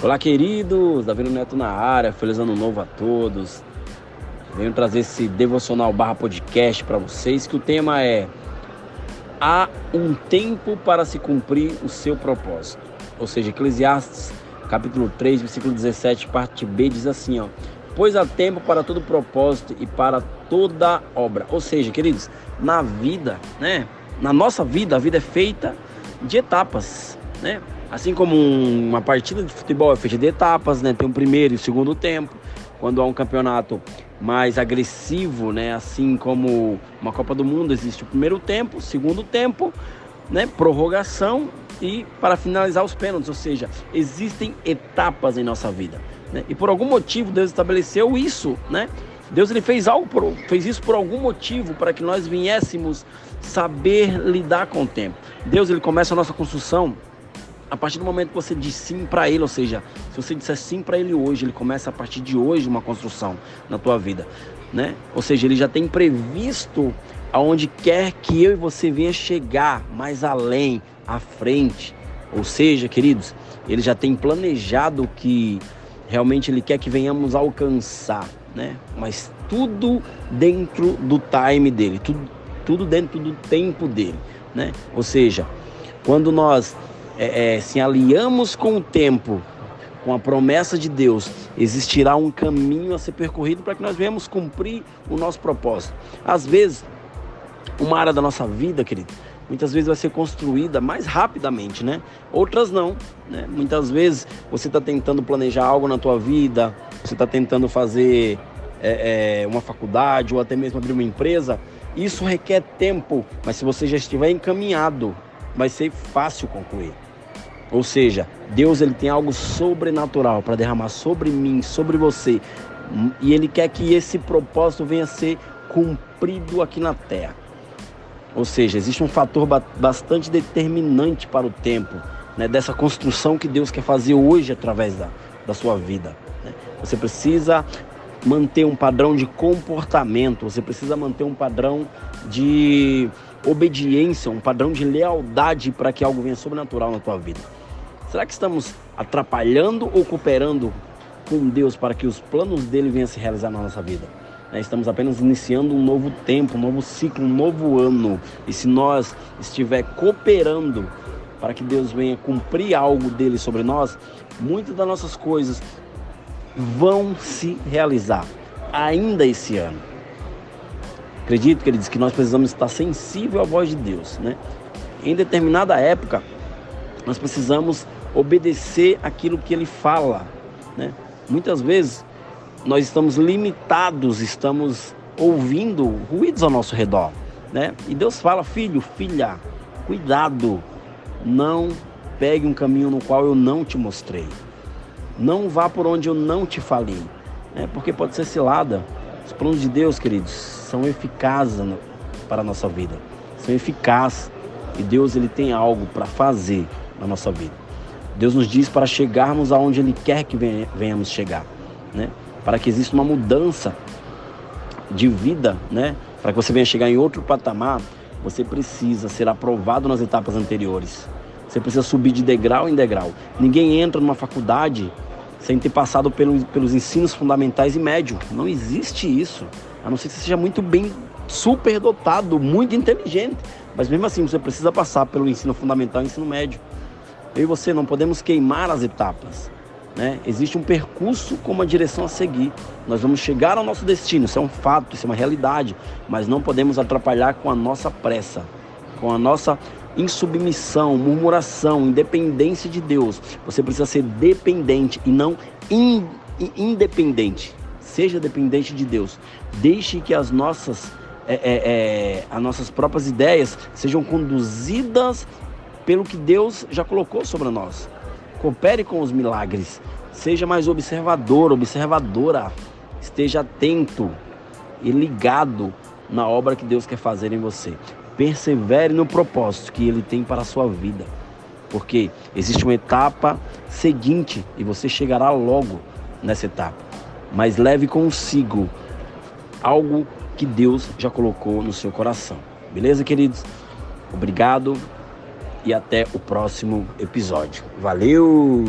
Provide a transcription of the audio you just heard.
Olá, queridos! Davi Neto na área, feliz ano novo a todos. Venho trazer esse devocional barra podcast para vocês, que o tema é Há um tempo para se cumprir o seu propósito. Ou seja, Eclesiastes, capítulo 3, versículo 17, parte B, diz assim, ó. Pois há tempo para todo propósito e para toda obra. Ou seja, queridos, na vida, né? Na nossa vida, a vida é feita de etapas, né? Assim como uma partida de futebol é feita de etapas, né? Tem um primeiro e um segundo tempo. Quando há um campeonato mais agressivo, né? Assim como uma Copa do Mundo, existe o primeiro tempo, o segundo tempo, né? Prorrogação e para finalizar os pênaltis. Ou seja, existem etapas em nossa vida. Né? E por algum motivo Deus estabeleceu isso, né? Deus ele fez algo, por, fez isso por algum motivo para que nós viéssemos saber lidar com o tempo. Deus ele começa a nossa construção a partir do momento que você diz sim para ele, ou seja, se você disser sim para ele hoje, ele começa a partir de hoje uma construção na tua vida, né? Ou seja, ele já tem previsto aonde quer que eu e você venha chegar, mais além, à frente. Ou seja, queridos, ele já tem planejado o que realmente ele quer que venhamos alcançar, né? Mas tudo dentro do time dele, tudo, tudo dentro do tempo dele, né? Ou seja, quando nós é, é, se aliamos com o tempo, com a promessa de Deus, existirá um caminho a ser percorrido para que nós venhamos cumprir o nosso propósito. Às vezes, uma área da nossa vida, querido, muitas vezes vai ser construída mais rapidamente, né? Outras não, né? Muitas vezes você está tentando planejar algo na tua vida, você está tentando fazer é, é, uma faculdade ou até mesmo abrir uma empresa. Isso requer tempo, mas se você já estiver encaminhado, vai ser fácil concluir. Ou seja, Deus ele tem algo sobrenatural para derramar sobre mim, sobre você, e ele quer que esse propósito venha a ser cumprido aqui na terra. Ou seja, existe um fator bastante determinante para o tempo, né, dessa construção que Deus quer fazer hoje através da, da sua vida. Né? Você precisa manter um padrão de comportamento, você precisa manter um padrão de obediência, um padrão de lealdade para que algo venha sobrenatural na tua vida. Será que estamos atrapalhando ou cooperando com Deus para que os planos dele venham a se realizar na nossa vida? Né, estamos apenas iniciando um novo tempo, um novo ciclo, um novo ano. E se nós estiver cooperando para que Deus venha cumprir algo dele sobre nós, muitas das nossas coisas vão se realizar ainda esse ano. Acredito, queridos, que nós precisamos estar sensível à voz de Deus, né? Em determinada época, nós precisamos obedecer aquilo que ele fala. Né? Muitas vezes nós estamos limitados, estamos ouvindo ruídos ao nosso redor. Né? E Deus fala, filho, filha, cuidado, não pegue um caminho no qual eu não te mostrei. Não vá por onde eu não te falei. Né? Porque pode ser cilada. Os planos de Deus, queridos, são eficazes para a nossa vida. São eficazes. E Deus ele tem algo para fazer na nossa vida. Deus nos diz para chegarmos aonde Ele quer que venhamos chegar, né? Para que exista uma mudança de vida, né? Para que você venha chegar em outro patamar, você precisa ser aprovado nas etapas anteriores. Você precisa subir de degrau em degrau. Ninguém entra numa faculdade sem ter passado pelos, ensinos fundamentais e médio. Não existe isso. A não ser que você seja muito bem super dotado, muito inteligente. Mas mesmo assim, você precisa passar pelo ensino fundamental e ensino médio. Eu e você não podemos queimar as etapas. Né? Existe um percurso com uma direção a seguir. Nós vamos chegar ao nosso destino, isso é um fato, isso é uma realidade, mas não podemos atrapalhar com a nossa pressa, com a nossa insubmissão, murmuração, independência de Deus. Você precisa ser dependente e não in, independente. Seja dependente de Deus. Deixe que as nossas, é, é, é, as nossas próprias ideias sejam conduzidas pelo que Deus já colocou sobre nós. Coopere com os milagres. Seja mais observador, observadora. Esteja atento e ligado na obra que Deus quer fazer em você. Persevere no propósito que Ele tem para a sua vida. Porque existe uma etapa seguinte e você chegará logo nessa etapa. Mas leve consigo algo que Deus já colocou no seu coração. Beleza, queridos? Obrigado e até o próximo episódio. Valeu!